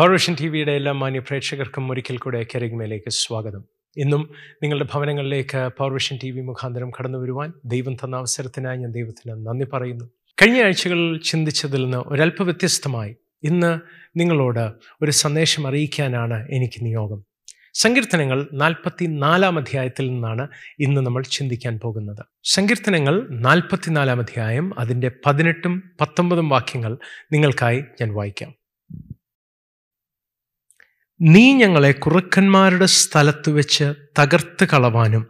Powervision T വിയുടെ എല്ലാ മാന്യ പ്രേക്ഷകർക്കും ഒരിക്കൽ കൂടെ കരിഗ്മയിലേക്ക് സ്വാഗതം. ഇന്നും നിങ്ങളുടെ ഭവനങ്ങളിലേക്ക് പൗർവേഷൻ ടി വി മുഖാന്തരം കടന്നു വരുവാൻ ദൈവം തന്ന അവസരത്തിനായി ഞാൻ ദൈവത്തിന് നന്ദി പറയുന്നു. കഴിഞ്ഞ ആഴ്ചകളിൽ ചിന്തിച്ചതിൽ നിന്ന് ഒരല്പ വ്യത്യസ്തമായി ഇന്ന് നിങ്ങളോട് ഒരു സന്ദേശം അറിയിക്കാനാണ് എനിക്ക് നിയോഗം. സങ്കീർത്തനങ്ങൾ നാൽപ്പത്തി നാലാം അധ്യായത്തിൽ നിന്നാണ് ഇന്ന് നമ്മൾ ചിന്തിക്കാൻ പോകുന്നത്. സങ്കീർത്തനങ്ങൾ നാൽപ്പത്തിനാലാം അധ്യായം അതിന്റെ പതിനെട്ടും പത്തൊമ്പതും വാക്യങ്ങൾ നിങ്ങൾക്കായി ഞാൻ വായിക്കാം. നീ ഞങ്ങളെ കുറുക്കന്മാരുടെ സ്ഥലത്ത് വെച്ച് തകർത്ത് കളവാനും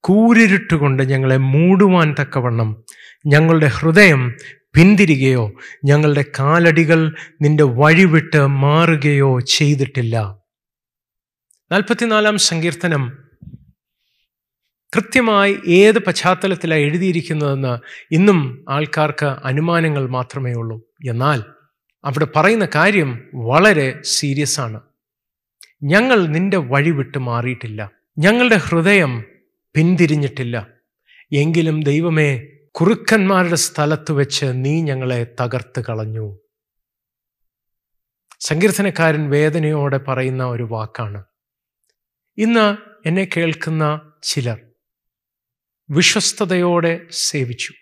കൂരിരുട്ടുകൊണ്ട് ഞങ്ങളെ മൂടുവാൻ തക്കവണ്ണം ഞങ്ങളുടെ ഹൃദയം പിന്തിരികയോ ഞങ്ങളുടെ കാലടികൾ നിന്റെ വഴിവിട്ട് മാറുകയോ ചെയ്തിട്ടില്ല. നാൽപ്പത്തിനാലാം സങ്കീർത്തനം. കൃത്യമായി ഏത് പശ്ചാത്തലത്തിലാണ് എഴുതിയിരിക്കുന്നതെന്ന് ഇന്നും ആൾക്കാർക്ക് അനുമാനങ്ങൾ മാത്രമേ ഉള്ളൂ. എന്നാൽ അവിടെ പറയുന്ന കാര്യം വളരെ സീരിയസ് ആണ്. ഞങ്ങൾ നിന്റെ വഴി വിട്ട് മാറിയിട്ടില്ല. ഞങ്ങളുടെ ഹൃദയം പിന്തിരിഞ്ഞിട്ടില്ല. എങ്കിലും ദൈവമേ കുറുക്കന്മാരുടെ സ്ഥലത്ത് വെച്ച് നീ ഞങ്ങളെ തകർത്ത് കളഞ്ഞു. സങ്കീർത്തനക്കാരൻ വേദനയോടെ പറയുന്ന ഒരു വാക്കാണ്. ഇന്ന് എന്നെ കേൾക്കുന്ന ചിലർ വിശ്വസ്തയോടെ സേവിച്ചു.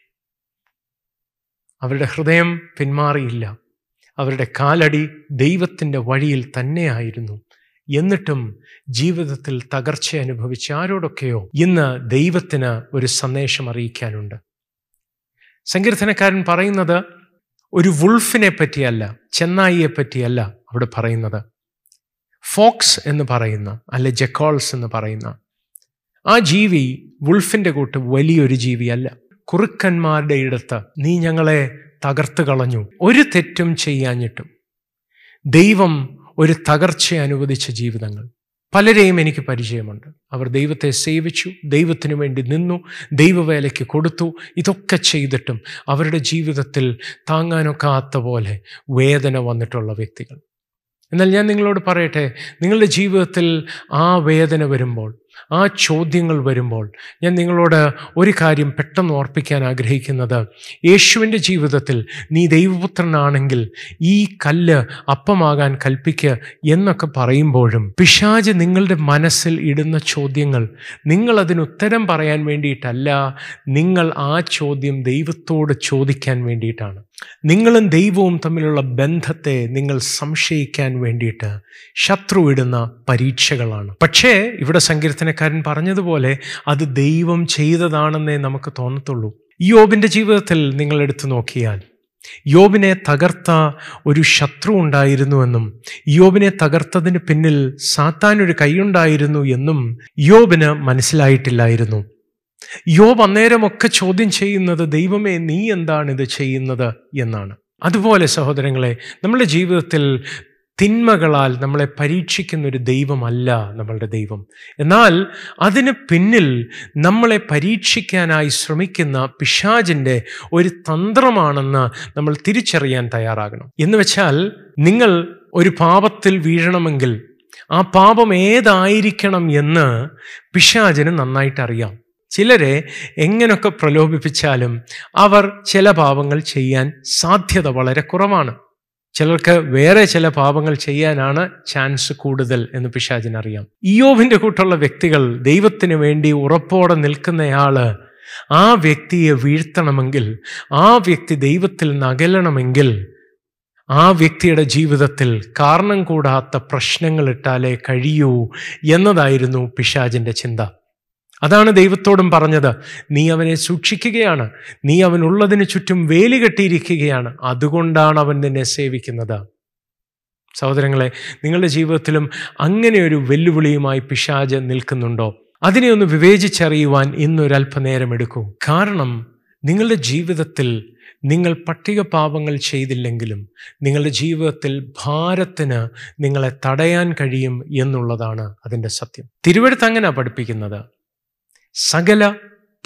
അവരുടെ ഹൃദയം പിന്മാറിയില്ല. അവരുടെ കാലടി ദൈവത്തിന്റെ വഴിയിൽ തന്നെയായിരുന്നു. എന്നിട്ടും ജീവിതത്തിൽ തകർച്ച അനുഭവിച്ച ആരോടൊക്കെയോ ഇന്ന് ദൈവത്തിന് ഒരു സന്ദേശം അറിയിക്കാനുണ്ട്. സങ്കീർത്തനക്കാരൻ പറയുന്നത് ഒരു വുൾഫിനെ പറ്റിയല്ല ചെന്നായിയെ പറ്റിയല്ല അവിടെ പറയുന്നത്. ഫോക്സ് എന്ന് പറയുന്ന അല്ലെ ജക്കോൾസ് എന്ന് പറയുന്ന ആ ജീവി വുൾഫിന്റെ കൂട്ട് വലിയൊരു ജീവിയല്ല. കുറുക്കന്മാരുടെ ഇടത്ത് നീ ഞങ്ങളെ തകർത്ത് കളഞ്ഞു. ഒരു തെറ്റും ചെയ്യാഞ്ഞിട്ടും ദൈവം ഒരു തകർച്ച അനുവദിച്ച ജീവിതങ്ങൾ. പലരെയും എനിക്ക് പരിചയമുണ്ട്. അവർ ദൈവത്തെ സേവിച്ചു ദൈവത്തിനു വേണ്ടി നിന്നു ദൈവവേലയ്ക്ക് കൊടുത്തു. ഇതൊക്കെ ചെയ്തിട്ടും അവരുടെ ജീവിതത്തിൽ താങ്ങാനൊക്കാത്ത പോലെ വേദന വന്നിട്ടുള്ള വ്യക്തികൾ. എന്നാൽ ഞാൻ നിങ്ങളോട് പറയട്ടെ നിങ്ങളുടെ ജീവിതത്തിൽ ആ വേദന വരുമ്പോൾ ആ ചോദ്യങ്ങൾ വരുമ്പോൾ ഞാൻ നിങ്ങളോട് ഒരു കാര്യം പെട്ടെന്ന് ഓർപ്പിക്കാൻ ആഗ്രഹിക്കുന്നത്. യേശുവിന്റെ ജീവിതത്തിൽ നീ ദൈവപുത്രനാണെങ്കിൽ ഈ കല്ല് അപ്പമാകാൻ കൽപ്പിക്കുക എന്നൊക്കെ പറയുമ്പോഴും പിശാജ് നിങ്ങളുടെ മനസ്സിൽ ഇടുന്ന ചോദ്യങ്ങൾ നിങ്ങൾ അതിന് ഉത്തരം പറയാൻ വേണ്ടിയിട്ടല്ല. നിങ്ങൾ ആ ചോദ്യം ദൈവത്തോട് ചോദിക്കാൻ വേണ്ടിയിട്ടാണ്. നിങ്ങളും ദൈവവും തമ്മിലുള്ള ബന്ധത്തെ നിങ്ങൾ സംശയിക്കാൻ വേണ്ടിയിട്ട് ശത്രു ഇടുന്ന പരീക്ഷകളാണ്. പക്ഷേ ഇവിടെ സങ്കീർത്തനക്കാരൻ പറഞ്ഞതുപോലെ അത് ദൈവം ചെയ്തതാണെന്നേ നമുക്ക് തോന്നത്തുള്ളൂ. യോബിന്റെ ജീവിതത്തിൽ നിങ്ങൾ എടുത്തു നോക്കിയാൽ യോബിനെ തകർത്ത ഒരു ശത്രു ഉണ്ടായിരുന്നുവെന്നും യോബിനെ തകർത്തതിന് പിന്നിൽ സാത്താനൊരു കൈയുണ്ടായിരുന്നു എന്നും യോബിന് മനസ്സിലായിട്ടില്ലായിരുന്നു. യോബ് അന്നേരമൊക്കെ ചോദ്യം ചെയ്യുന്നത് ദൈവമേ നീ എന്താണ് ഇത് ചെയ്യുന്നത്? എന്നാണ്. അതുപോലെ സഹോദരങ്ങളെ നമ്മുടെ ജീവിതത്തിൽ തിന്മകളാൽ നമ്മളെ പരീക്ഷിക്കുന്ന ഒരു ദൈവമല്ല നമ്മളുടെ ദൈവം. എന്നാൽ അതിന് പിന്നിൽ നമ്മളെ പരീക്ഷിക്കാനായി ശ്രമിക്കുന്ന പിശാജിന്റെ ഒരു തന്ത്രമാണെന്ന് നമ്മൾ തിരിച്ചറിയാൻ തയ്യാറാകണം. എന്ന് വെച്ചാൽ നിങ്ങൾ ഒരു പാപത്തിൽ വീഴണമെങ്കിൽ ആ പാപം ഏതായിരിക്കണം എന്ന് പിശാചിന് നന്നായിട്ട് അറിയാം. ചിലരെ എങ്ങനെയൊക്കെ പ്രലോഭിപ്പിച്ചാലും അവർ ചില പാപങ്ങൾ ചെയ്യാൻ സാധ്യത വളരെ കുറവാണ്. ചിലർക്ക് വേറെ ചില പാപങ്ങൾ ചെയ്യാനാണ് ചാൻസ് കൂടുതൽ എന്ന് പിശാചിനറിയാം ഇയോവിന്റെ കൂട്ടുള്ള വ്യക്തികൾ ദൈവത്തിന് വേണ്ടി ഉറപ്പോടെ നിൽക്കുന്നയാൾ ആ വ്യക്തിയെ വീഴ്ത്തണമെങ്കിൽ ആ വ്യക്തി ദൈവത്തിൽ നിന്ന് അകലണമെങ്കിൽ ആ വ്യക്തിയുടെ ജീവിതത്തിൽ കാരണം കൂടാത്ത പ്രശ്നങ്ങൾ ഇട്ടാലേ കഴിയൂ എന്നതായിരുന്നു പിശാജിന്റെ ചിന്ത. അതാണ് ദൈവത്തോടും പറഞ്ഞത്. നീ അവനെ സൂക്ഷിക്കുകയാണ്. നീ അവനുള്ളതിന് ചുറ്റും വേലി കെട്ടിയിരിക്കുകയാണ്. അതുകൊണ്ടാണ് അവൻ നിന്നെ സേവിക്കുന്നത്. സഹോദരങ്ങളെ നിങ്ങളുടെ ജീവിതത്തിലും അങ്ങനെ ഒരു വെല്ലുവിളിയുമായി പിശാജ് നിൽക്കുന്നുണ്ടോ? അതിനെ ഒന്ന് വിവേചിച്ചറിയുവാൻ ഇന്നൊരല്പനേരം എടുക്കൂ. കാരണം നിങ്ങളുടെ ജീവിതത്തിൽ നിങ്ങൾ പട്ടിക പാപങ്ങൾ ചെയ്തില്ലെങ്കിലും നിങ്ങളുടെ ജീവിതത്തിൽ ഭാരത്തിന് നിങ്ങളെ തടയാൻ കഴിയും എന്നുള്ളതാണ് അതിന്റെ സത്യം. തിരുവഴുത്ത് അങ്ങനെ പഠിപ്പിക്കുന്നത്. സകല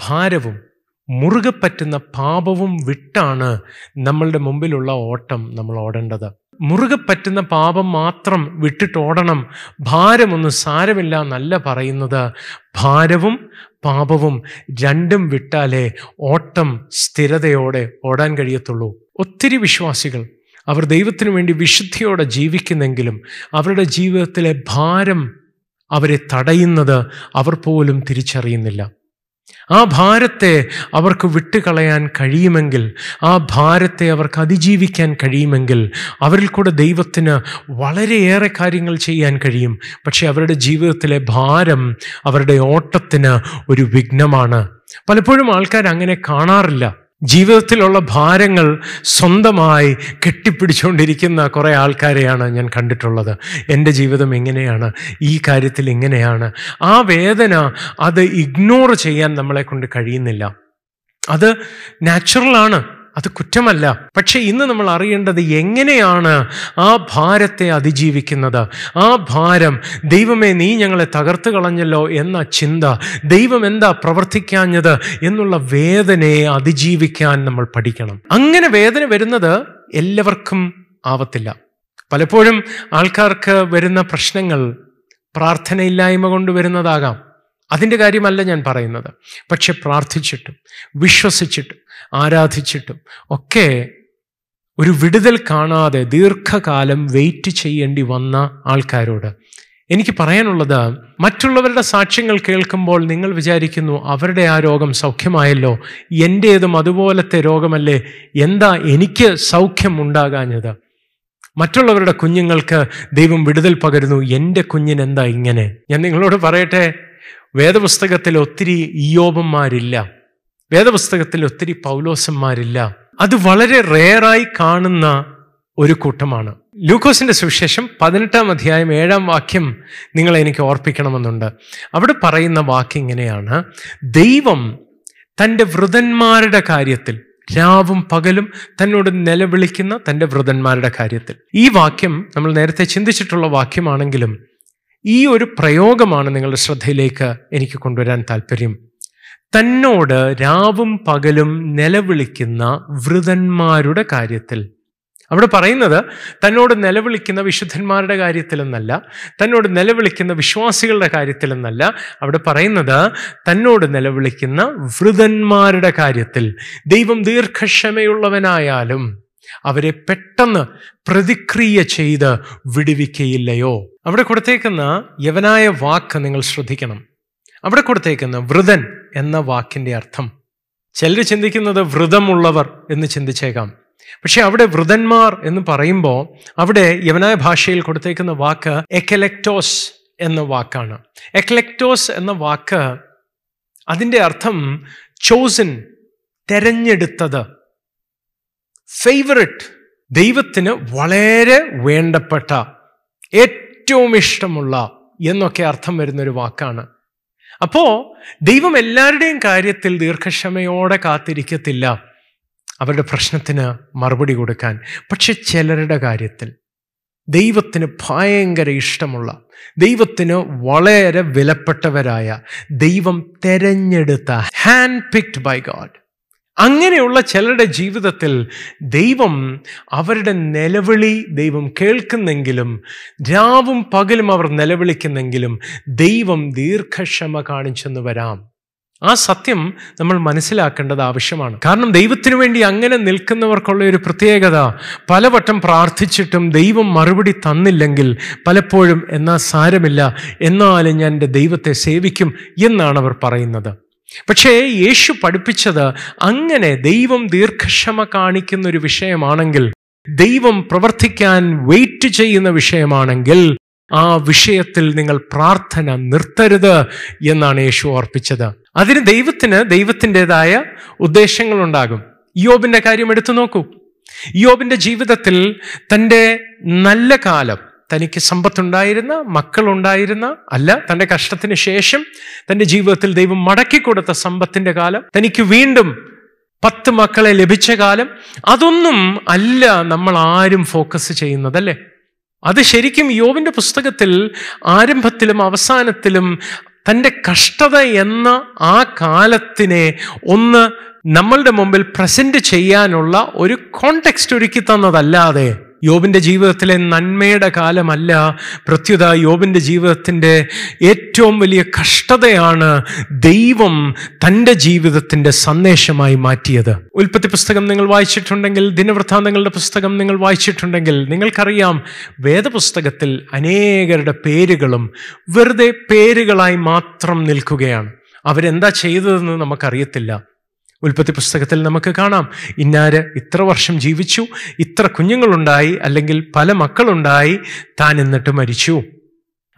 ഭാരവും മുറുകെ പറ്റുന്ന പാപവും വിട്ടാണ് നമ്മളുടെ മുമ്പിലുള്ള ഓട്ടം നമ്മൾ ഓടേണ്ടത്. മുറുകെ പറ്റുന്ന പാപം മാത്രം വിട്ടിട്ട് ഓടണം. ഭാരമൊന്നും സാരമില്ല എന്നല്ല പറയുന്നത്. ഭാരവും പാപവും രണ്ടും വിട്ടാലേ ഓട്ടം സ്ഥിരതയോടെ ഓടാൻ കഴിയത്തുള്ളൂ. ഒത്തിരി വിശ്വാസികൾ അവർ ദൈവത്തിനു വേണ്ടി വിശുദ്ധിയോടെ ജീവിക്കുന്നെങ്കിലും അവരുടെ ജീവിതത്തിലെ ഭാരം അവരെ തടയുന്നത് അവർ പോലും തിരിച്ചറിയുന്നില്ല. ആ ഭാരത്തെ അവർക്ക് വിട്ടുകളയാൻ കഴിയുമെങ്കിൽ ആ ഭാരത്തെ അവർക്ക് അതിജീവിക്കാൻ കഴിയുമെങ്കിൽ അവരിൽ കൂടെ ദൈവത്തിന് വളരെയേറെ കാര്യങ്ങൾ ചെയ്യാൻ കഴിയും. പക്ഷെ അവരുടെ ജീവിതത്തിലെ ഭാരം അവരുടെ ഓട്ടത്തിന് ഒരു വിഘ്നമാണ്. പലപ്പോഴും ആൾക്കാർ അങ്ങനെ കാണാറില്ല. ജീവിതത്തിലുള്ള ഭാരങ്ങൾ സ്വന്തമായി കെട്ടിപ്പിടിച്ചുകൊണ്ടിരിക്കുന്ന കുറേ ആൾക്കാരെയാണ് ഞാൻ കണ്ടിട്ടുള്ളത്. എന്റെ ജീവിതം എങ്ങനെയാണ്? ഈ കാര്യത്തിൽ എങ്ങനെയാണ്? ആ വേദന അത് ഇഗ്നോർ ചെയ്യാൻ നമ്മളെ കൊണ്ട് കഴിയുന്നില്ല. അത് നാച്ചുറലാണ് അത് കുറ്റമല്ല. പക്ഷെ ഇന്ന് നമ്മൾ അറിയേണ്ടത് എങ്ങനെയാണ് ആ ഭാരത്തെ അതിജീവിക്കുന്നത്? ആ ഭാരം ദൈവമേ നീ ഞങ്ങളെ തകർത്ത് കളഞ്ഞല്ലോ എന്ന ചിന്ത ദൈവം എന്താ പ്രവർത്തിക്കാഞ്ഞത് എന്നുള്ള വേദനയെ അതിജീവിക്കാൻ നമ്മൾ പഠിക്കണം. അങ്ങനെ വേദന വരുന്നത് എല്ലാവർക്കും ആവത്തില്ല. പലപ്പോഴും ആൾക്കാർക്ക് വരുന്ന പ്രശ്നങ്ങൾ പ്രാർത്ഥനയില്ലായ്മ കൊണ്ട് വരുന്നതാകാം. അതിന്റെ കാര്യമല്ല ഞാൻ പറയുന്നത്. പക്ഷെ പ്രാർത്ഥിച്ചിട്ടും വിശ്വസിച്ചിട്ടും ആരാധിച്ചിട്ടും. ഒക്കെ ഒരു വിടുതൽ കാണാതെ ദീർഘകാലം വെയിറ്റ് ചെയ്യേണ്ടി വന്ന ആൾക്കാരോട്. എനിക്ക് പറയാനുള്ളത് മറ്റുള്ളവരുടെ സാക്ഷ്യങ്ങൾ കേൾക്കുമ്പോൾ നിങ്ങൾ വിചാരിക്കുന്നു അവരുടെ ആ രോഗം സൗഖ്യമായല്ലോ. എന്റേതും അതുപോലത്തെ രോഗമല്ലേ? എന്താ എനിക്ക് സൗഖ്യം ഉണ്ടാകാഞ്ഞത് മറ്റുള്ളവരുടെ കുഞ്ഞുങ്ങൾക്ക് ദൈവം വിടുതൽ പകരുന്നു. എന്റെ കുഞ്ഞിന് എന്താ ഇങ്ങനെ? ഞാൻ നിങ്ങളോട് പറയട്ടെ വേദപുസ്തകത്തിൽ ഒത്തിരി ഇയോബന്മാരില്ല വേദപുസ്തകത്തിൽ ഒത്തിരി പൗലോസന്മാരില്ല. അത് വളരെ റെയറായി കാണുന്ന ഒരു കൂട്ടമാണ്. ലൂക്കോസിന്റെ സുവിശേഷം പതിനെട്ടാം അധ്യായം ഏഴാം വാക്യം നിങ്ങൾ എനിക്ക് ഓർപ്പിക്കണമെന്നുണ്ട്. അവിടെ പറയുന്ന വാക്യം ഇങ്ങനെയാണ്. ദൈവം തന്റെ വൃതന്മാരുടെ കാര്യത്തിൽ രാവും പകലും തന്നോട് നിലവിളിക്കുന്ന തന്റെ വൃതന്മാരുടെ കാര്യത്തിൽ. ഈ വാക്യം നമ്മൾ നേരത്തെ ചിന്തിച്ചിട്ടുള്ള വാക്യമാണെങ്കിലും ഈ ഒരു പ്രയോഗമാണ് നിങ്ങളുടെ ശ്രദ്ധയിലേക്ക് എനിക്ക് കൊണ്ടുവരാൻ താല്പര്യം തന്നോട് രാവും പകലും നിലവിളിക്കുന്ന വൃതന്മാരുടെ കാര്യത്തിൽ. അവിടെ പറയുന്നത് തന്നോട് നിലവിളിക്കുന്ന വിശുദ്ധന്മാരുടെ കാര്യത്തിലെന്നല്ല തന്നോട് നിലവിളിക്കുന്ന വിശ്വാസികളുടെ കാര്യത്തിലെന്നല്ല. അവിടെ പറയുന്നത് തന്നോട് നിലവിളിക്കുന്ന വൃതന്മാരുടെ കാര്യത്തിൽ. ദൈവം ദീർഘക്ഷമയുള്ളവനായാലും അവരെ പെട്ടെന്ന് പ്രതിക്രിയ ചെയ്ത് വിടുവിക്കയില്ലയോ. അവിടെ കൊടുത്തേക്കുന്ന യവനായ വാക്ക് നിങ്ങൾ ശ്രദ്ധിക്കണം. അവിടെ കൊടുത്തേക്കുന്ന വൃതൻ എന്ന വാക്കിന്റെ അർത്ഥം. ചിലർ ചിന്തിക്കുന്നത് വ്രതമുള്ളവർ എന്ന് ചിന്തിച്ചേക്കാം. പക്ഷെ അവിടെ വൃതന്മാർ എന്ന് പറയുമ്പോൾ അവിടെ യവനായ ഭാഷയിൽ കൊടുത്തേക്കുന്ന വാക്ക് എക്കലക്ടോസ് എന്ന വാക്കാണ്. എക്ലക്ടോസ് എന്ന വാക്ക് അതിന്റെ അർത്ഥം ചോസൻ തെരഞ്ഞെടുത്തത് ഫേവറിറ്റ് ദൈവത്തിന് വളരെ വേണ്ടപ്പെട്ട ഏറ്റവും ഇഷ്ടമുള്ള എന്നൊക്കെ അർത്ഥം വരുന്നൊരു വാക്കാണ്. അപ്പോ ദൈവം എല്ലാവരുടെയും കാര്യത്തിൽ ദീർഘക്ഷമയോടെ കാത്തിരിക്കത്തില്ല അവരുടെ പ്രശ്നത്തിന് മറുപടി കൊടുക്കാൻ. പക്ഷെ ചിലരുടെ കാര്യത്തിൽ ദൈവത്തിന് ഭയങ്കര ഇഷ്ടമുള്ള ദൈവത്തിന് വളരെ വിലപ്പെട്ടവരായ ദൈവം തെരഞ്ഞെടുത്ത ഹാൻഡ് പിക്ഡ് ബൈ ഗാഡ് അങ്ങനെയുള്ള ചിലരുടെ ജീവിതത്തിൽ ദൈവം അവരുടെ നിലവിളി ദൈവം കേൾക്കുന്നെങ്കിലും രാവും പകലും അവർ നിലവിളിക്കുന്നെങ്കിലും ദൈവം ദീർഘക്ഷമ കാണിച്ചെന്ന് വരാം. ആ സത്യം നമ്മൾ മനസ്സിലാക്കേണ്ടത് ആവശ്യമാണ്. കാരണം ദൈവത്തിനു വേണ്ടി അങ്ങനെ നിൽക്കുന്നവർക്കുള്ള ഒരു പ്രത്യേകത പലവട്ടം പ്രാർത്ഥിച്ചിട്ടും ദൈവം മറുപടി തന്നില്ലെങ്കിൽ പലപ്പോഴും എന്നാ സാരമില്ല എന്നാലും ഞാൻ എന്റെ ദൈവത്തെ സേവിക്കും എന്നാണ് അവർ പറയുന്നത്. പക്ഷേ യേശു പഠിപ്പിച്ചത് അങ്ങനെ ദൈവം ദീർഘക്ഷമ കാണിക്കുന്ന ഒരു വിഷയമാണെങ്കിൽ ദൈവം പ്രവർത്തിക്കാൻ വെയിറ്റ് ചെയ്യുന്ന വിഷയമാണെങ്കിൽ ആ വിഷയത്തിൽ നിങ്ങൾ പ്രാർത്ഥന നിർത്തരുത് എന്നാണ് യേശു ഓർപ്പിച്ചത്. അതിന് ദൈവത്തിന് ദൈവത്തിന്റെതായ ഉദ്ദേശങ്ങളുണ്ടാകും. യോബിന്റെ കാര്യം എടുത്തു നോക്കൂ. യോബിന്റെ ജീവിതത്തിൽ തന്റെ നല്ല കാലം തനിക്ക് സമ്പത്തുണ്ടായിരുന്ന മക്കളുണ്ടായിരുന്ന അല്ല തന്റെ കഷ്ടത്തിന് ശേഷം തന്റെ ജീവിതത്തിൽ ദൈവം മടക്കി കൊടുത്ത സമ്പത്തിന്റെ കാലം തനിക്ക് വീണ്ടും പത്ത് മക്കളെ ലഭിച്ച കാലം അതൊന്നും അല്ല നമ്മൾ ആരും ഫോക്കസ് ചെയ്യുന്നതല്ലേ? അത് ശരിക്കും യോവിന്റെ പുസ്തകത്തിൽ ആരംഭത്തിലും അവസാനത്തിലും തന്റെ കഷ്ടത എന്ന ആ കാലത്തിനെ ഒന്ന് നമ്മളുടെ മുമ്പിൽ പ്രസന്റ് ചെയ്യാനുള്ള ഒരു കോണ്ടെക്സ്റ്റ് ഒരുക്കി തന്നതല്ലാതെ യോബിന്റെ ജീവിതത്തിലെ നന്മയുടെ കാലമല്ല പ്രത്യുത യോബിന്റെ ജീവിതത്തിന്റെ ഏറ്റവും വലിയ കഷ്ടതയാണ് ദൈവം തന്റെ ജീവിതത്തിന്റെ സന്ദേശമായി മാറ്റിയത്. ഉൽപ്പത്തി പുസ്തകം നിങ്ങൾ വായിച്ചിട്ടുണ്ടെങ്കിൽ ദിനവൃത്താന്തങ്ങളുടെ പുസ്തകം നിങ്ങൾ വായിച്ചിട്ടുണ്ടെങ്കിൽ നിങ്ങൾക്കറിയാം വേദപുസ്തകത്തിൽ അനേകരുടെ പേരുകളും വെറുതെ പേരുകളായി മാത്രം നിൽക്കുകയാണ്. അവരെന്താ ചെയ്തതെന്ന് നമുക്കറിയത്തില്ല. ഉൽപ്പത്തി പുസ്തകത്തിൽ നമുക്ക് കാണാം. ഇന്നാര് ഇത്ര വർഷം ജീവിച്ചു ഇത്ര കുഞ്ഞുങ്ങളുണ്ടായി അല്ലെങ്കിൽ പല മക്കളുണ്ടായി താൻ എന്നിട്ട് മരിച്ചു.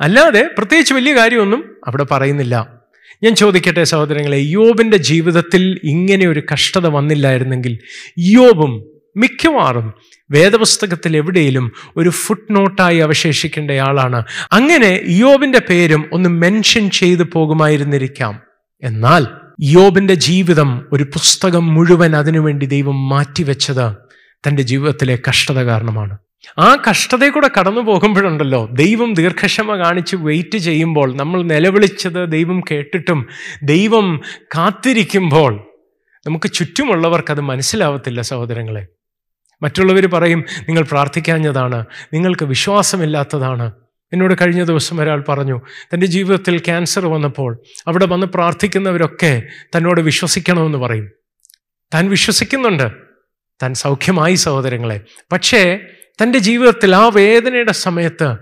അല്ലാതെ പ്രത്യേകിച്ച് വലിയ കാര്യമൊന്നും അവിടെ പറയുന്നില്ല. ഞാൻ ചോദിക്കട്ടെ സഹോദരങ്ങളെ യോബിന്റെ ജീവിതത്തിൽ ഇങ്ങനെ ഒരു കഷ്ടത വന്നില്ലായിരുന്നെങ്കിൽ യോബും മിക്കവാറും വേദപുസ്തകത്തിൽ എവിടെയും ഒരു ഫുട് നോട്ടായി അവശേഷിക്കേണ്ടയാളാണ് അങ്ങനെ യോബിന്റെ പേരും ഒന്ന് മെൻഷൻ ചെയ്തു പോകുമായിരുന്നിരിക്കാം. എന്നാൽ യോബിന്റെ ജീവിതം ഒരു പുസ്തകം മുഴുവൻ അതിനുവേണ്ടി ദൈവം മാറ്റിവെച്ചത് തന്റെ ജീവിതത്തിലെ കഷ്ടത കാരണമാണ്. ആ കഷ്ടതയെ കൂടെ കടന്നു പോകുമ്പോഴുണ്ടല്ലോ ദൈവം ദീർഘക്ഷമ കാണിച്ച് വെയിറ്റ് ചെയ്യുമ്പോൾ നമ്മൾ നിലവിളിച്ചത് ദൈവം കേട്ടിട്ടും ദൈവം കാത്തിരിക്കുമ്പോൾ നമുക്ക് ചുറ്റുമുള്ളവർക്ക് അത് മനസ്സിലാവത്തില്ല സഹോദരങ്ങളെ. മറ്റുള്ളവർ പറയും നിങ്ങൾ പ്രാർത്ഥിക്കാഞ്ഞതാണ് നിങ്ങൾക്ക് വിശ്വാസമില്ലാത്തതാണ് എന്നോട് കഴിഞ്ഞ ദിവസം ഒരാൾ പറഞ്ഞു തന്റെ ജീവിതത്തിൽ ക്യാൻസർ വന്നപ്പോൾ അവിടെ വന്ന് പ്രാർത്ഥിക്കുന്നവരൊക്കെ തന്നോട് വിശ്വസിക്കണമെന്ന് പറയും. താൻ വിശ്വസിക്കുന്നുണ്ട്. താൻ സൗഖ്യമായി സഹോദരങ്ങളെ. പക്ഷേ തന്റെ ജീവിതത്തിൽ ആ വേദനയുടെ സമയത്ത്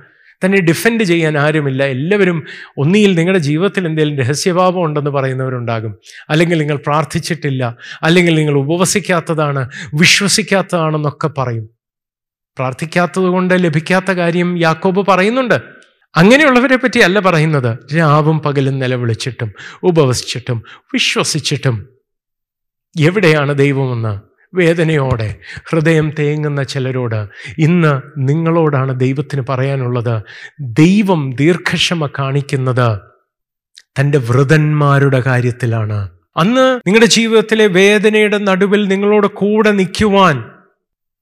തന്നെ ഡിഫെൻഡ് ചെയ്യാൻ ആരുമില്ല. എല്ലാവരും ഒന്നിയിൽ നിങ്ങളുടെ ജീവിതത്തിൽ എന്തെങ്കിലും രഹസ്യഭാവം ഉണ്ടെന്ന് പറയുന്നവരുണ്ടാകും. അല്ലെങ്കിൽ നിങ്ങൾ പ്രാർത്ഥിച്ചിട്ടില്ല. അല്ലെങ്കിൽ നിങ്ങൾ ഉപവസിക്കാത്തതാണ് വിശ്വസിക്കാത്തതാണെന്നൊക്കെ പറയും. പ്രാർത്ഥിക്കാത്തത് കൊണ്ട് ലഭിക്കാത്ത കാര്യം യാക്കോബ് പറയുന്നുണ്ട്. അങ്ങനെയുള്ളവരെ പറ്റി അല്ല പറയുന്നത്. രാവും പകലും നിലവിളിച്ചിട്ടും ഉപവസിച്ചിട്ടും വിശ്വസിച്ചിട്ടും. എവിടെയാണ് ദൈവമെന്ന്? വേദനയോടെ ഹൃദയം തേങ്ങുന്ന ചിലരോട് ഇന്ന് നിങ്ങളോടാണ് ദൈവത്തിന് പറയാനുള്ളത്. ദൈവം ദീർഘക്ഷമ കാണിക്കുന്നത് തന്റെ വൃതന്മാരുടെ കാര്യത്തിലാണ്. അന്ന് നിങ്ങളുടെ ജീവിതത്തിലെ വേദനയുടെ നടുവിൽ നിങ്ങളോട് കൂടെ നിൽക്കുവാൻ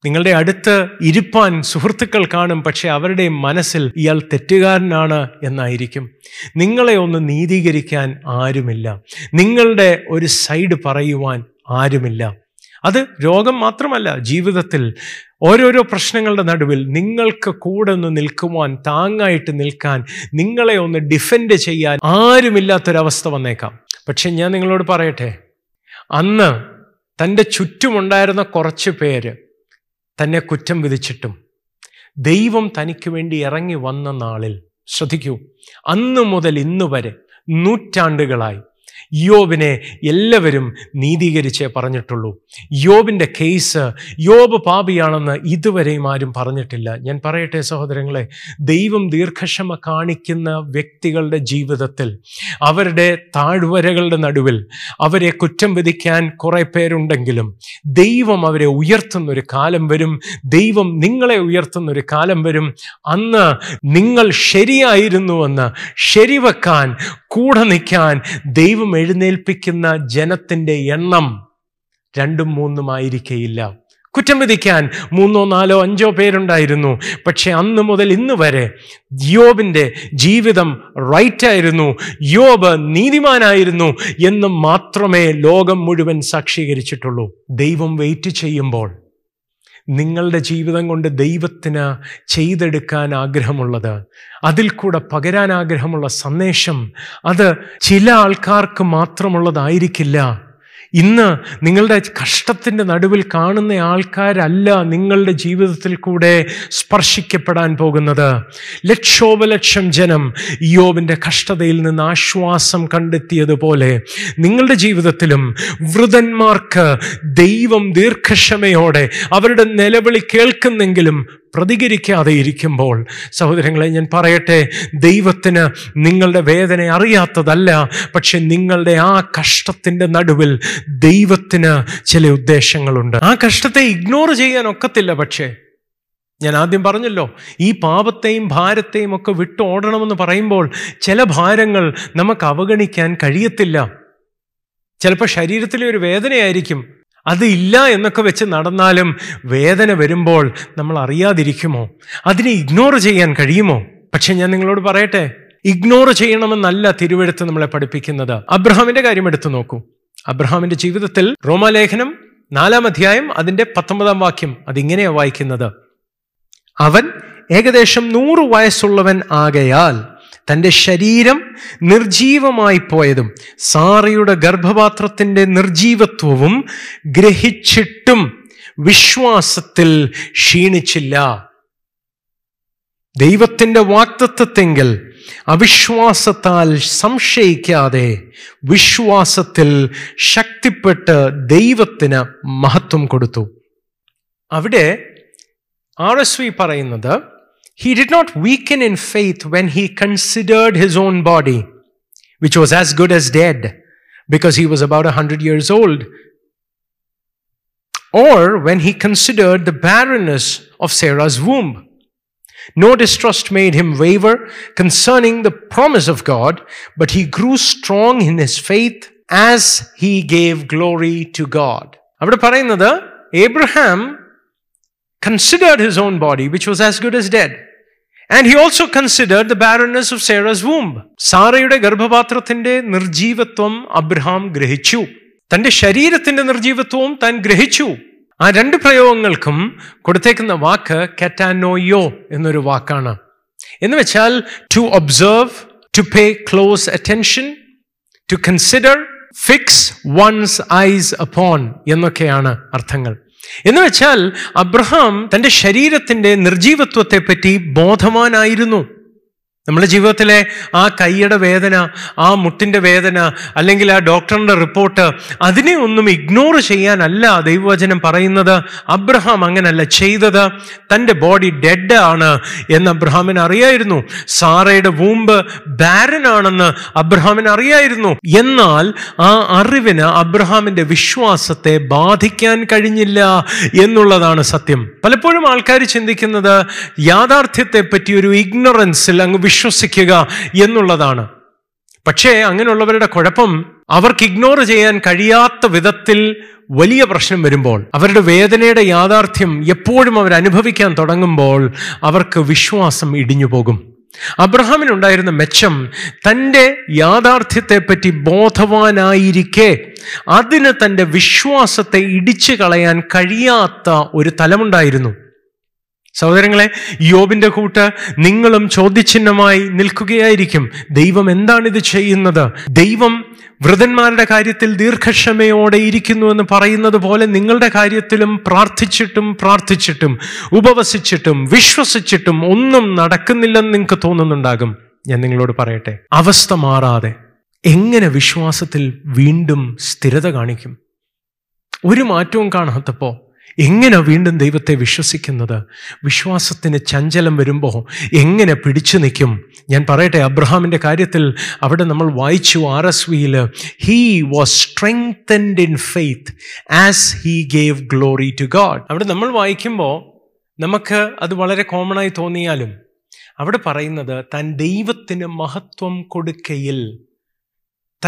നിങ്ങളുടെ അടുത്ത് ഇരുപ്പാൻ സുഹൃത്തുക്കൾ കാണും പക്ഷെ അവരുടെ മനസ്സിൽ ഇയാൾ തെറ്റുകാരനാണ് എന്നായിരിക്കും. നിങ്ങളെ ഒന്ന് നീതീകരിക്കാൻ ആരുമില്ല. നിങ്ങളുടെ ഒരു സൈഡ് പറയുവാൻ ആരുമില്ല. അത് രോഗം മാത്രമല്ല ജീവിതത്തിൽ ഓരോരോ പ്രശ്നങ്ങളുടെ നടുവിൽ നിങ്ങൾക്ക് കൂടെ ഒന്ന് നിൽക്കുവാൻ താങ്ങായിട്ട് നിൽക്കാൻ നിങ്ങളെ ഒന്ന് ഡിഫെൻഡ് ചെയ്യാൻ ആരുമില്ലാത്തൊരവസ്ഥ വന്നേക്കാം. പക്ഷെ ഞാൻ നിങ്ങളോട് പറയട്ടെ അന്ന് തന്റെ ചുറ്റുമുണ്ടായിരുന്ന കുറച്ച് പേര് തന്നെ കുറ്റം വിധിച്ചിട്ടും ദൈവം തനിക്ക് വേണ്ടി ഇറങ്ങി വന്ന നാളിൽ ശ്രദ്ധിക്കൂ അന്ന് മുതൽ ഇന്ന് വരെ നൂറ്റാണ്ടുകളായി യോബിനെ എല്ലാവരും നീതീകരിച്ചേ പറഞ്ഞിട്ടുള്ളൂ. യോബിന്റെ കേസ് യോബ് പാപിയാണെന്ന് ഇതുവരെയും ആരും പറഞ്ഞിട്ടില്ല. ഞാൻ പറയട്ടെ സഹോദരങ്ങളെ ദൈവം ദീർഘക്ഷമ കാണിക്കുന്ന വ്യക്തികളുടെ ജീവിതത്തിൽ അവരുടെ താഴ്വരകളുടെ നടുവിൽ അവരെ കുറ്റം വിധിക്കാൻ കുറേ പേരുണ്ടെങ്കിലും ദൈവം അവരെ ഉയർത്തുന്നൊരു കാലം വരും. ദൈവം നിങ്ങളെ ഉയർത്തുന്നൊരു കാലം വരും. അന്ന് നിങ്ങൾ ശരിയായിരുന്നുവെന്ന് ശരിവെക്കാൻ കൂടെ നിൽക്കാൻ ദൈവം എഴുന്നേൽപ്പിക്കുന്ന ജനത്തിന്റെ എണ്ണം രണ്ടും മൂന്നും ആയിരിക്കയില്ല. കുറ്റം വിധിക്കാൻ മൂന്നോ നാലോ അഞ്ചോ പേരുണ്ടായിരുന്നു. പക്ഷെ അന്ന് മുതൽ ഇന്ന് വരെ യോബിന്റെ ജീവിതം റൈറ്റായിരുന്നു. യോബ് നീതിമാനായിരുന്നു എന്ന് മാത്രമേ ലോകം മുഴുവൻ സാക്ഷീകരിച്ചിട്ടുള്ളൂ. ദൈവം വെയിറ്റ് ചെയ്യുമ്പോൾ നിങ്ങളുടെ ജീവിതം കൊണ്ട് ദൈവത്തിന് ചെയ്തെടുക്കാൻ ആഗ്രഹമുള്ളത് അതിൽ കൂടെ പകരാൻ ആഗ്രഹമുള്ള സന്ദേശം അത് ചില ആൾക്കാർക്ക് മാത്രമുള്ളതായിരിക്കില്ല. ഇന്ന് നിങ്ങളുടെ കഷ്ടത്തിന്റെ നടുവിൽ കാണുന്ന ആൾക്കാരല്ല നിങ്ങളുടെ ജീവിതത്തിൽ കൂടെ സ്പർശിക്കപ്പെടാൻ പോകുന്നത്. ലക്ഷോപലക്ഷം ജനം യോബിന്റെ കഷ്ടതയിൽ നിന്ന് ആശ്വാസം കണ്ടെത്തിയതുപോലെ നിങ്ങളുടെ ജീവിതത്തിലും വൃതന്മാർക്ക് ദൈവം ദീർഘക്ഷമയോടെ അവരുടെ നിലവിളി കേൾക്കുന്നെങ്കിലും പ്രതികരിക്കാതെ ഇരിക്കുമ്പോൾ സഹോദരങ്ങളെ ഞാൻ പറയട്ടെ ദൈവത്തിന് നിങ്ങളുടെ വേദന അറിയാത്തതല്ല പക്ഷെ നിങ്ങളുടെ ആ കഷ്ടത്തിന്റെ നടുവിൽ ദൈവത്തിന് ചില ഉദ്ദേശങ്ങളുണ്ട്. ആ കഷ്ടത്തെ ഇഗ്നോർ ചെയ്യാൻ ഒക്കത്തില്ല പക്ഷേ. ഞാൻ ആദ്യം പറഞ്ഞല്ലോ ഈ പാപത്തെയും ഭാരത്തെയും ഒക്കെ വിട്ടു ഓടണമെന്ന് പറയുമ്പോൾ ചില ഭാരങ്ങൾ നമുക്ക് അവഗണിക്കാൻ കഴിയത്തില്ല. ചിലപ്പോൾ ശരീരത്തിലെ ഒരു വേദനയായിരിക്കും. അത് ഇല്ല എന്നൊക്കെ വെച്ച് നടന്നാലും വേദന വരുമ്പോൾ നമ്മൾ അറിയാതിരിക്കുമോ? അതിനെ ഇഗ്നോർ ചെയ്യാൻ കഴിയുമോ? പക്ഷെ ഞാൻ നിങ്ങളോട് പറയട്ടെ ഇഗ്നോർ ചെയ്യണമെന്നല്ല തിരുവെടുത്ത് നമ്മളെ പഠിപ്പിക്കുന്നത്. അബ്രഹാമിന്റെ കാര്യം എടുത്തു നോക്കൂ. അബ്രഹാമിന്റെ ജീവിതത്തിൽ റോമാലേഖനം നാലാം അധ്യായം അതിന്റെ പത്തൊമ്പതാം വാക്യം അതിങ്ങനെയാണ് വായിക്കുന്നത്. അവൻ ഏകദേശം നൂറ് വയസ്സുള്ളവൻ ആകയാൽ തന്റെ ശരീരം നിർജീവമായി പോയതും സാറയുടെ ഗർഭപാത്രത്തിന്റെ നിർജീവത്വവും ഗ്രഹിച്ചിട്ടും വിശ്വാസത്തിൽ ക്ഷീണിച്ചില്ല. ദൈവത്തിന്റെ വാക്തത്വത്തെങ്കിൽ അവിശ്വാസത്താൽ സംശയിക്കാതെ വിശ്വാസത്തിൽ ശക്തിപ്പെട്ട് ദൈവത്തിന് മഹത്വം കൊടുത്തു. അവിടെ ആർ എസ് വി പറയുന്നത് He did not weaken in faith when he considered his own body which was as good as dead because he was about a hundred years old. Or when he considered the barrenness of Sarah's womb. No distrust made him waver concerning the promise of God, but he grew strong in his faith as he gave glory to God. അവിടെ പറയുന്നത് Abraham considered his own body, which was as good as dead. And he also considered the barrenness of Sarah's womb സാറയുടെ ഗർഭപാത്രത്തിന്റെ നിർജീവത്വം Abraham ഗ്രഹിച്ചു. തന്റെ ശരീരത്തിന്റെ നിർജീവത്വവും താൻ ഗ്രഹിച്ചു. ആ രണ്ട് പ്രയോഗങ്ങൾക്കും കൊടുത്തേക്കുന്ന വാക്ക് കെറ്റാനോയോ എന്നൊരു വാക്കാണ്. എന്ന് വെച്ചാൽ to observe to pay close attention to consider fix one's eyes upon എന്നൊക്കെയാണ് അർത്ഥങ്ങൾ. എന്ന് വെച്ചാൽ അബ്രഹാം തന്റെ ശരീരത്തിന്റെ നിർജീവത്വത്തെപ്പറ്റി ബോധവാനായിരുന്നു. നമ്മുടെ ജീവിതത്തിലെ ആ കൈയുടെ വേദന ആ മുട്ടിന്റെ വേദന അല്ലെങ്കിൽ ആ ഡോക്ടറിന്റെ റിപ്പോർട്ട് അതിനെ ഒന്നും ഇഗ്നോർ ചെയ്യാനല്ല ദൈവവചനം പറയുന്നത്. അബ്രഹാം അങ്ങനല്ല ചെയ്തത്. തന്റെ ബോഡി ഡെഡ് ആണ് എന്ന് അബ്രഹാമിന് അറിയായിരുന്നു. സാറയുടെ വൂമ്പ് ബാരൻ ആണെന്ന് അബ്രഹാമിന് അറിയായിരുന്നു. എന്നാൽ ആ അറിവിന് അബ്രഹാമിന്റെ വിശ്വാസത്തെ ബാധിക്കാൻ കഴിഞ്ഞില്ല എന്നുള്ളതാണ് സത്യം. പലപ്പോഴും ആൾക്കാർ ചിന്തിക്കുന്നത് യാഥാർത്ഥ്യത്തെ പറ്റി ഒരു ഇഗ്നറൻസിൽ അങ്ങ് വിശ്വസിക്കുക എന്നുള്ളതാണ്. പക്ഷേ അങ്ങനെയുള്ളവരുടെ കുഴപ്പം അവർക്ക് ഇഗ്നോർ ചെയ്യാൻ കഴിയാത്ത വിധത്തിൽ വലിയ പ്രശ്നം വരുമ്പോൾ അവരുടെ വേദനയുടെ യാഥാർത്ഥ്യം എപ്പോഴും അവർ അനുഭവിക്കാൻ തുടങ്ങുമ്പോൾ അവർക്ക് വിശ്വാസം ഇടിഞ്ഞു പോകും. അബ്രഹാമിനുണ്ടായിരുന്ന മെച്ചം തന്റെ യാഥാർത്ഥ്യത്തെപ്പറ്റി ബോധവാനായിരിക്കെ അതിന് തന്റെ വിശ്വാസത്തെ ഇടിച്ചു കളയാൻ കഴിയാത്ത ഒരു തലമുണ്ടായിരുന്നു. സഹോദരങ്ങളെ യോബിന്റെ കൂട്ട് നിങ്ങളും ചോദ്യചിഹ്നമായി നിൽക്കുകയായിരിക്കും. ദൈവം എന്താണ് ഇത് ചെയ്യുന്നത്? ദൈവം വൃതന്മാരുടെ കാര്യത്തിൽ ദീർഘക്ഷമയോടെ ഇരിക്കുന്നു എന്ന് പറയുന്നത് പോലെ നിങ്ങളുടെ കാര്യത്തിലും പ്രാർത്ഥിച്ചിട്ടും പ്രാർത്ഥിച്ചിട്ടും ഉപവസിച്ചിട്ടും വിശ്വസിച്ചിട്ടും ഒന്നും നടക്കുന്നില്ലെന്ന് നിങ്ങൾക്ക് തോന്നുന്നുണ്ടാകും. ഞാൻ നിങ്ങളോട് പറയട്ടെ അവസ്ഥ മാറാതെ എങ്ങനെ വിശ്വാസത്തിൽ വീണ്ടും സ്ഥിരത കാണിക്കും? ഒരു മാറ്റവും കാണാത്തപ്പോൾ എങ്ങനെ വീണ്ടും ദൈവത്തെ വിശ്വസിക്കുന്നത്? വിശ്വാസത്തിന് ചഞ്ചലം വരുമ്പോൾ എങ്ങനെ പിടിച്ചു നിൽക്കും? ഞാൻ പറയട്ടെ അബ്രഹാമിന്റെ കാര്യത്തിൽ അവിടെ നമ്മൾ വായിച്ചു ആർ എസ് വിയിൽ he was strengthened in faith as he gave glory to God അവിടെ നമ്മൾ വായിക്കുമ്പോൾ നമുക്ക് അത് വളരെ കോമണായി തോന്നിയാലും അവിടെ പറയുന്നത് തൻ ദൈവത്തിന് മഹത്വം കൊടുക്കയിൽ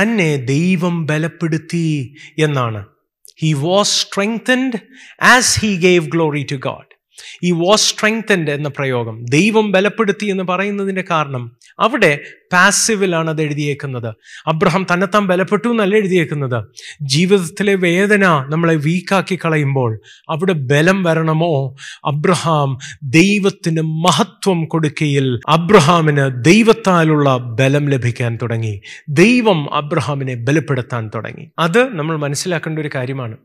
തന്നെ ദൈവം ബലപ്പെടുത്തി എന്നാണ്. He was strengthened as he gave glory to God. ഈ വാസ് സ്ട്രെങ്തൻഡ് എന്ന പ്രയോഗം. ദൈവം ബലപ്പെടുത്തി എന്ന് പറയുന്നതിന്റെ കാരണം അവിടെ പാസീവിലാണ് അത് എഴുതിയേക്കുന്നത്. അബ്രഹാം തന്നെത്താൻ ബലപ്പെട്ടു എന്നല്ല എഴുതിയേക്കുന്നത്. ജീവിതത്തിലെ വേദന നമ്മളെ വീക്കാക്കി കളയുമ്പോൾ അവിടെ ബലം വരണമോ? അബ്രഹാം ദൈവത്തിന് മഹത്വം കൊടുക്കയിൽ അബ്രഹാമിന് ദൈവത്താലുള്ള ബലം ലഭിക്കാൻ തുടങ്ങി. ദൈവം അബ്രഹാമിനെ ബലപ്പെടുത്താൻ തുടങ്ങി. അത് നമ്മൾ മനസ്സിലാക്കേണ്ട ഒരു കാര്യമാണ്.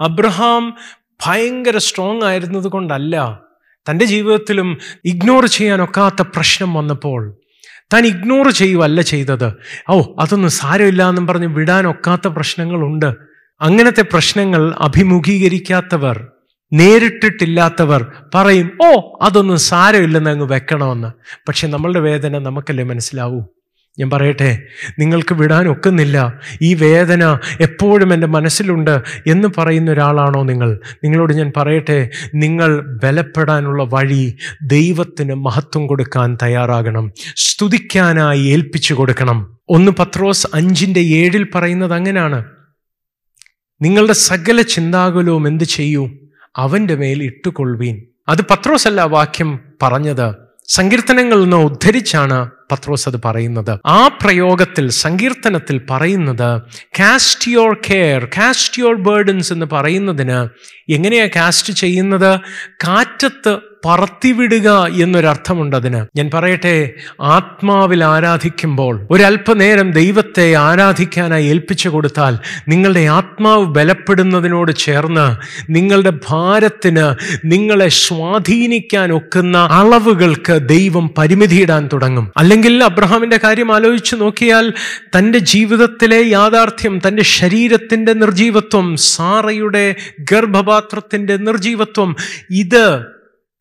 അബ്രഹാം ഭയങ്കര സ്ട്രോങ് ആയിരുന്നത് കൊണ്ടല്ല. തന്റെ ജീവിതത്തിലും ഇഗ്നോർ ചെയ്യാനൊക്കാത്ത പ്രശ്നം വന്നപ്പോൾ താൻ ഇഗ്നോർ ചെയ്യുവല്ല ചെയ്തത്. ഓ അതൊന്നും സാരമില്ല എന്നും പറഞ്ഞ് വിടാനൊക്കാത്ത പ്രശ്നങ്ങളുണ്ട്. അങ്ങനത്തെ പ്രശ്നങ്ങൾ അഭിമുഖീകരിക്കാത്തവർ നേരിട്ടിട്ടില്ലാത്തവർ പറയും ഓ അതൊന്നും സാരമില്ലെന്ന് അങ്ങ് വെക്കണമെന്ന്. പക്ഷെ നമ്മളുടെ വേദന നമുക്കല്ലേ മനസ്സിലാവൂ. ഞാൻ പറയട്ടെ നിങ്ങൾക്ക് വിടാൻ ഒക്കുന്നില്ല. ഈ വേദന എപ്പോഴും എന്റെ മനസ്സിലുണ്ട് എന്ന് പറയുന്ന ഒരാളാണോ നിങ്ങൾ? നിങ്ങളോട് ഞാൻ പറയട്ടെ നിങ്ങൾ ബലപ്പെടാനുള്ള വഴി ദൈവത്തിന് മഹത്വം കൊടുക്കാൻ തയ്യാറാകണം. സ്തുതിക്കാനായി ഏൽപ്പിച്ചു കൊടുക്കണം. ഒന്ന് പത്രോസ് അഞ്ചിന്റെ ഏഴിൽ പറയുന്നത് അങ്ങനെയാണ്. നിങ്ങളുടെ സകല ചിന്താകുലവും എന്ത് ചെയ്യൂ? അവന്റെ മേൽ ഇട്ടുകൊള്ളുവീൻ. അത് പത്രോസല്ല വാക്യം പറഞ്ഞത്. സങ്കീർത്തനങ്ങളിൽ നിന്ന് ഉദ്ധരിച്ചാണ് പത്രോസ് അത് പറയുന്നത്. ആ പ്രയോഗത്തിൽ സങ്കീർത്തനത്തിൽ പറയുന്നത് cast your care cast your burdens എന്ന് പറയുന്നതിന് എങ്ങനെയാണ് കാസ്റ്റ് ചെയ്യുന്നത്? കാറ്റത്ത് പറത്തിവിടുക എന്നൊരർത്ഥമുണ്ട് അതിന്. ഞാൻ പറയട്ടെ ആത്മാവിൽ ആരാധിക്കുമ്പോൾ ഒരല്പനേരം ദൈവത്തെ ആരാധിക്കാനായി ഏൽപ്പിച്ചു കൊടുത്താൽ നിങ്ങളുടെ ആത്മാവ് ബലപ്പെടുന്നതിനോട് ചേർന്ന് നിങ്ങളുടെ ഭാരത്തിന് നിങ്ങളെ സ്വാധീനിക്കാൻ ഒക്കുന്ന അളവുകൾക്ക് ദൈവം പരിമിതിയിടാൻ തുടങ്ങും. അല്ലെങ്കിൽ അബ്രഹാമിന്റെ കാര്യം ആലോചിച്ച് നോക്കിയാൽ തന്റെ ജീവിതത്തിലെ യാഥാർത്ഥ്യം തന്റെ ശരീരത്തിന്റെ നിർജീവത്വം സാറയുടെ ഗർഭപാത്രത്തിന്റെ നിർജീവത്വം ഇത്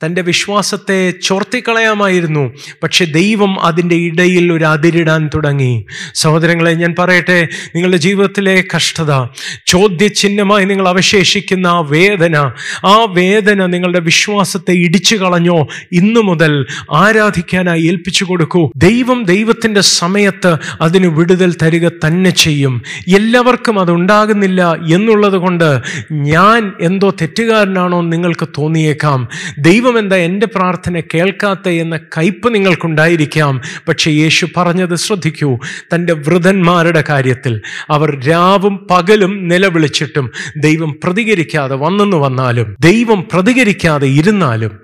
തന്റെ വിശ്വാസത്തെ ചോർത്തിക്കളയാമായിരുന്നു. പക്ഷെ ദൈവം അതിന്റെ ഇടയിൽ ഒരു അതിരിടാൻ തുടങ്ങി. സഹോദരങ്ങളെ ഞാൻ പറയട്ടെ നിങ്ങളുടെ ജീവിതത്തിലെ കഷ്ടത ചോദ്യചിഹ്നമായി നിങ്ങൾ അവശേഷിക്കുന്ന ആ വേദന ആ വേദന നിങ്ങളുടെ വിശ്വാസത്തെ ഇടിച്ചു കളഞ്ഞോ? ഇന്നു മുതൽ ആരാധിക്കാനായി ഏൽപ്പിച്ചു കൊടുക്കൂ. ദൈവം ദൈവത്തിന്റെ സമയത്ത് അതിന് വിടുതൽ തരിക തന്നെ ചെയ്യും. എല്ലാവർക്കും അതുണ്ടാകുന്നില്ല എന്നുള്ളത് കൊണ്ട് ഞാൻ എന്തോ തെറ്റുകാരനാണോ നിങ്ങൾക്ക് തോന്നിയേക്കാം. ദൈവം എന്താ എന്റെ പ്രാർത്ഥന കേൾക്കാത്ത എന്ന കയ്പ് നിങ്ങൾക്കുണ്ടായിരിക്കാം. പക്ഷേ യേശു പറഞ്ഞത് ശ്രദ്ധിക്കൂ തന്റെ വൃതന്മാരുടെ കാര്യത്തിൽ അവർ രാവും പകലും നിലവിളിച്ചിട്ടും ദൈവം പ്രതികരിക്കാതെ വന്നെന്ന് വന്നാലും ദൈവം പ്രതികരിക്കാതെ ഇരുന്നാലും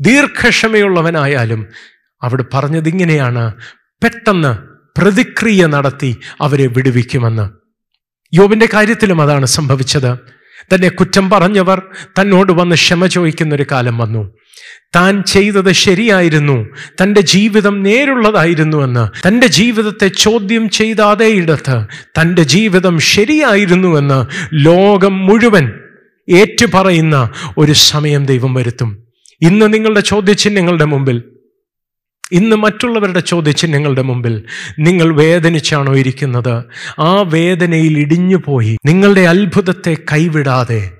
ദീർഘക്ഷമയുള്ളവനായാലും അവിടെ പറഞ്ഞത് ഇങ്ങനെയാണ് പെട്ടെന്ന് പ്രതിക്രിയ നടത്തി അവരെ വിടുവിക്കുമെന്ന്. യോബിന്റെ കാര്യത്തിലും അതാണ് സംഭവിച്ചത്. തന്നെ കുറ്റം പറഞ്ഞവർ തന്നോട് വന്ന് ക്ഷമ ചോദിക്കുന്ന ഒരു കാലം വന്നു. താൻ ചെയ്തത് ശരിയായിരുന്നു. തന്റെ ജീവിതം നേരുള്ളതായിരുന്നു എന്ന്. തന്റെ ജീവിതത്തെ ചോദ്യം ചെയ്ത അതേ ഇടത്ത് തന്റെ ജീവിതം ശരിയായിരുന്നുവെന്ന് ലോകം മുഴുവൻ ഏറ്റുപറയുന്ന ഒരു സമയം ദൈവം വരുത്തും. ഇന്ന് നിങ്ങളുടെ ചോദ്യചിഹ്നങ്ങളുടെ മുമ്പിൽ ഇന്ന് മറ്റുള്ളവരുടെ ചോദ്യചിഹ്നങ്ങളുടെ മുമ്പിൽ നിങ്ങൾ വേദനിച്ചാണോ ഇരിക്കുന്നത്? ആ വേദനയിൽ ഇടിഞ്ഞു പോയി. നിങ്ങളുടെ അത്ഭുതത്തെ കൈവിടാതെ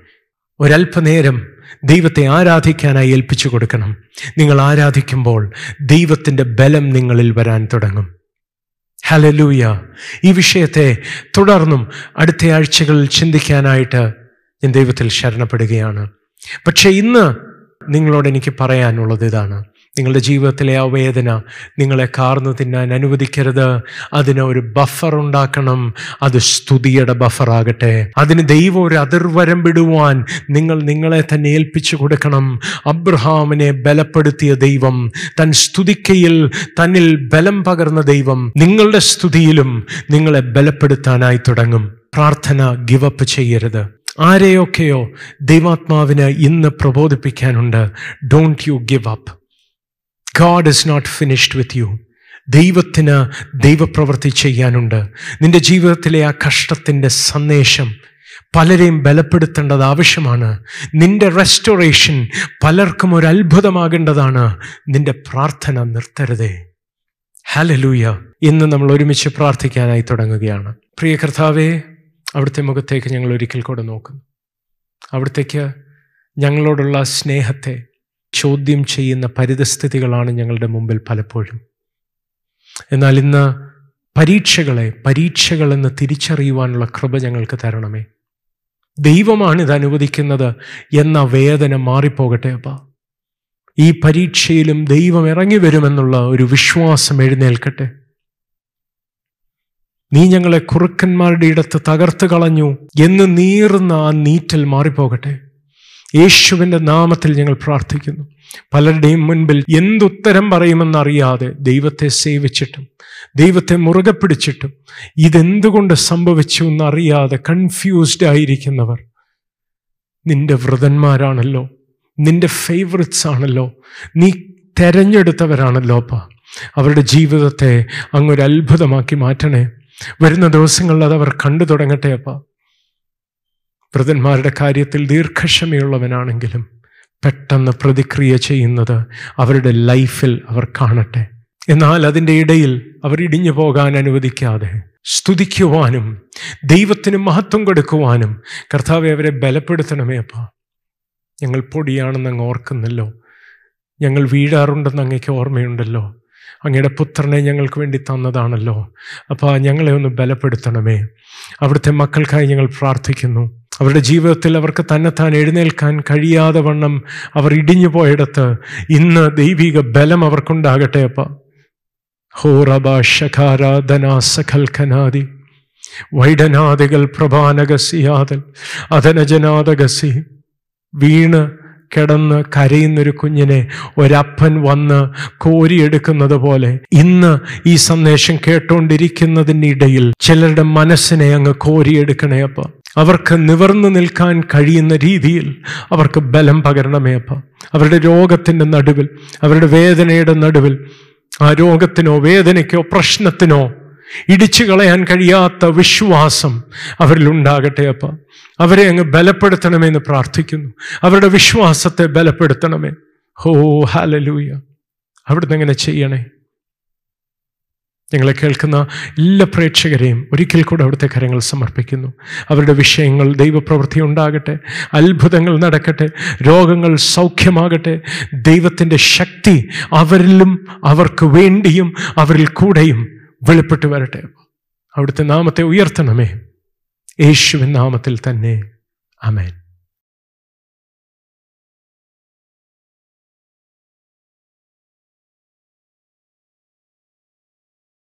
ഒരല്പനേരം ദൈവത്തെ ആരാധിക്കാനായി ഏൽപ്പിച്ചു കൊടുക്കണം. നിങ്ങൾ ആരാധിക്കുമ്പോൾ ദൈവത്തിന്റെ ബലം നിങ്ങളിൽ വരാൻ തുടങ്ങും. ഹലലൂയ ഈ വിഷയത്തെ തുടർന്നും അടുത്ത ആഴ്ചകളിൽ ചിന്തിക്കാനായിട്ട് ഞാൻ ദൈവത്തിൽ ശരണപ്പെടുകയാണ്. പക്ഷേ ഇന്ന് നിങ്ങളോട് എനിക്ക് പറയാനുള്ളത് ഇതാണ്. നിങ്ങളുടെ ജീവിതത്തിലെ ആ വേദന നിങ്ങളെ കാർന്നു തിന്നാൻ അനുവദിക്കരുത്. അതിന് ഒരു ബഫർ ഉണ്ടാക്കണം. അത് സ്തുതിയുടെ ബഫറാകട്ടെ അതിന് ദൈവം ഒരു അതിർവരം വിടുവാൻ നിങ്ങൾ നിങ്ങളെ തന്നെ ഏൽപ്പിച്ചു കൊടുക്കണം. അബ്രഹാമിനെ ബലപ്പെടുത്തിയ ദൈവം തൻ സ്തുതിക്കയിൽ തന്നിൽ ബലം പകർന്ന ദൈവം നിങ്ങളുടെ സ്തുതിയിലും നിങ്ങളെ ബലപ്പെടുത്താനായി തുടങ്ങും. പ്രാർത്ഥന ഗിവപ്പ് ചെയ്യരുത്. ആരെയൊക്കെയോ ദൈവാത്മാവിന് ഇന്ന് പ്രബോധിപ്പിക്കാനുണ്ട്. Don't you give up God is not finished with you ദൈവത്തിന് ദൈവപ്രവൃത്തി ചെയ്യാനുണ്ട്. നിന്റെ ജീവിതത്തിലെ ആ കഷ്ടത്തിന്റെ സന്ദേശം പലരെയും ബലപ്പെടുത്തേണ്ടത് ആവശ്യമാണ്. നിന്റെ റെസ്റ്റോറേഷൻ പലർക്കും ഒരു അത്ഭുതമാകേണ്ടതാണ്. നിന്റെ പ്രാർത്ഥന നിർത്തരുതേ. ഹലലൂയ ഇന്ന് നമ്മൾ ഒരുമിച്ച് പ്രാർത്ഥിക്കാനായി തുടങ്ങുകയാണ്. പ്രിയ കർത്താവേ അവിടുത്തെ മുഖത്തേക്ക് ഞങ്ങൾ ഒരിക്കൽ കൂടെ നോക്കുന്നു. അവിടത്തേക്ക് ഞങ്ങളോടുള്ള സ്നേഹത്തെ ചോദ്യം ചെയ്യുന്ന പരിതസ്ഥിതികളാണ് ഞങ്ങളുടെ മുമ്പിൽ പലപ്പോഴും. എന്നാൽ ഇന്ന് പരീക്ഷകളെ പരീക്ഷകളെന്ന് തിരിച്ചറിയുവാനുള്ള കൃപ ഞങ്ങൾക്ക് തരണമേ. ദൈവമാണ് ഇത് അനുവദിക്കുന്നത് എന്ന വേദന മാറിപ്പോകട്ടെ അപ്പ. ഈ പരീക്ഷയിലും ദൈവം ഇറങ്ങി വരുമെന്നുള്ള ഒരു വിശ്വാസം എഴുന്നേൽക്കട്ടെ. നീ ഞങ്ങളെ കുറുക്കന്മാരുടെ ഇടത്ത് തകർത്ത് കളഞ്ഞു എന്ന് നീറുന്ന ആ നീറ്റൽ മാറിപ്പോകട്ടെ. യേശുവിന്റെ നാമത്തിൽ ഞങ്ങൾ പ്രാർത്ഥിക്കുന്നു. പലരുടെയും മുൻപിൽ എന്തുത്തരം പറയുമെന്നറിയാതെ ദൈവത്തെ സേവിച്ചിട്ടും ദൈവത്തെ മുറുകെ പിടിച്ചിട്ടും ഇതെന്തുകൊണ്ട് സംഭവിച്ചു എന്നറിയാതെ കൺഫ്യൂസ്ഡ് ആയിരിക്കുന്നവർ. നിന്റെ വ്രതന്മാരാണല്ലോ നിന്റെ ഫേവറിറ്റ്സ് ആണല്ലോ നീ തെരഞ്ഞെടുത്തവരാണല്ലോ അപ്പ. അവരുടെ ജീവിതത്തെ അങ്ങൊരു അത്ഭുതമാക്കി മാറ്റണേ. വരുന്ന ദിവസങ്ങളിൽ അത് അവർ കണ്ടു തുടങ്ങട്ടെ അപ്പ. വ്രതന്മാരുടെ കാര്യത്തിൽ ദീർഘക്ഷമയുള്ളവനാണെങ്കിലും പെട്ടെന്ന് പ്രതിക്രിയ ചെയ്യുന്നത് അവരുടെ ലൈഫിൽ അവർ കാണട്ടെ. എന്നാൽ അതിന്റെ ഇടയിൽ അവർ ഇടിഞ്ഞു പോകാൻ അനുവദിക്കാതെ സ്തുതിക്കുവാനും ദൈവത്തിന് മഹത്വം കൊടുക്കുവാനും കർത്താവെ അവരെ ബലപ്പെടുത്തണമേ അപ്പ. ഞങ്ങൾ പൊടിയാണെന്ന് അങ്ങ് ഓർക്കുന്നല്ലോ. ഞങ്ങൾ വീഴാറുണ്ടെന്ന് അങ്ങേക്ക് ഓർമ്മയുണ്ടല്ലോ. അങ്ങയുടെ പുത്രനെ ഞങ്ങൾക്ക് വേണ്ടി തന്നതാണല്ലോ. അപ്പോൾ ഞങ്ങളെ ഒന്ന് ബലപ്പെടുത്തണമേ. അവിടുത്തെ മക്കൾക്കായി ഞങ്ങൾ പ്രാർത്ഥിക്കുന്നു. അവരുടെ ജീവിതത്തിൽ അവർക്ക് തന്നെത്താൻ എഴുന്നേൽക്കാൻ കഴിയാതെ വണ്ണം അവർ ഇടിഞ്ഞു പോയിടത്ത് ഇന്ന് ദൈവിക ബലം അവർക്കുണ്ടാകട്ടെ അപ്പ. ഹോറബാഷഖാരാധനാസഖൽഖനാദി വൈഡനാദികൾ പ്രഭാനഗസിയാതൽ അധനജനാദഗസി വീണ് കിടന്ന് കരയുന്നൊരു കുഞ്ഞിനെ ഒരപ്പൻ വന്ന് കോരിയെടുക്കുന്നത് പോലെ ഇന്ന് ഈ സന്ദേശം കേട്ടുകൊണ്ടിരിക്കുന്നതിനിടയിൽ ചിലരുടെ മനസ്സിനെ അങ്ങ് കോരിയെടുക്കണേ അപ്പ. അവർക്ക് നിവർന്നു നിൽക്കാൻ കഴിയുന്ന രീതിയിൽ അവർക്ക് ബലം പകരണമേ അപ്പ. അവരുടെ രോഗത്തിന്റെ നടുവിൽ അവരുടെ വേദനയുടെ നടുവിൽ ആ രോഗത്തിനോ വേദനയ്ക്കോ പ്രശ്നത്തിനോ ഇടിച്ചു കളയാൻ കഴിയാത്ത വിശ്വാസം അവരിലുണ്ടാകട്ടെ അപ്പ. അവരെ അങ്ങ് ബലപ്പെടുത്തണമെന്ന് പ്രാർത്ഥിക്കുന്നു. അവരുടെ വിശ്വാസത്തെ ബലപ്പെടുത്തണമേ. ഹോ ഹാലലൂയ അവിടുന്ന് എങ്ങനെ ചെയ്യണേ? ഞങ്ങളെ കേൾക്കുന്ന എല്ലാ പ്രേക്ഷകരെയും ഒരിക്കൽ കൂടെ അവിടുത്തെ കരങ്ങൾ സമർപ്പിക്കുന്നു. അവരുടെ വിഷയങ്ങൾ ദൈവപ്രവൃത്തി ഉണ്ടാകട്ടെ അത്ഭുതങ്ങൾ നടക്കട്ടെ രോഗങ്ങൾ സൗഖ്യമാകട്ടെ ദൈവത്തിന്റെ ശക്തി അവരിലും അവർക്ക് വേണ്ടിയും അവരിൽ കൂടെയും വെളിപ്പെട്ട് വരട്ടെ. അവിടുത്തെ നാമത്തെ ഉയർത്തണമേ. യേശുവിൻ നാമത്തിൽ തന്നെ. അമേൻ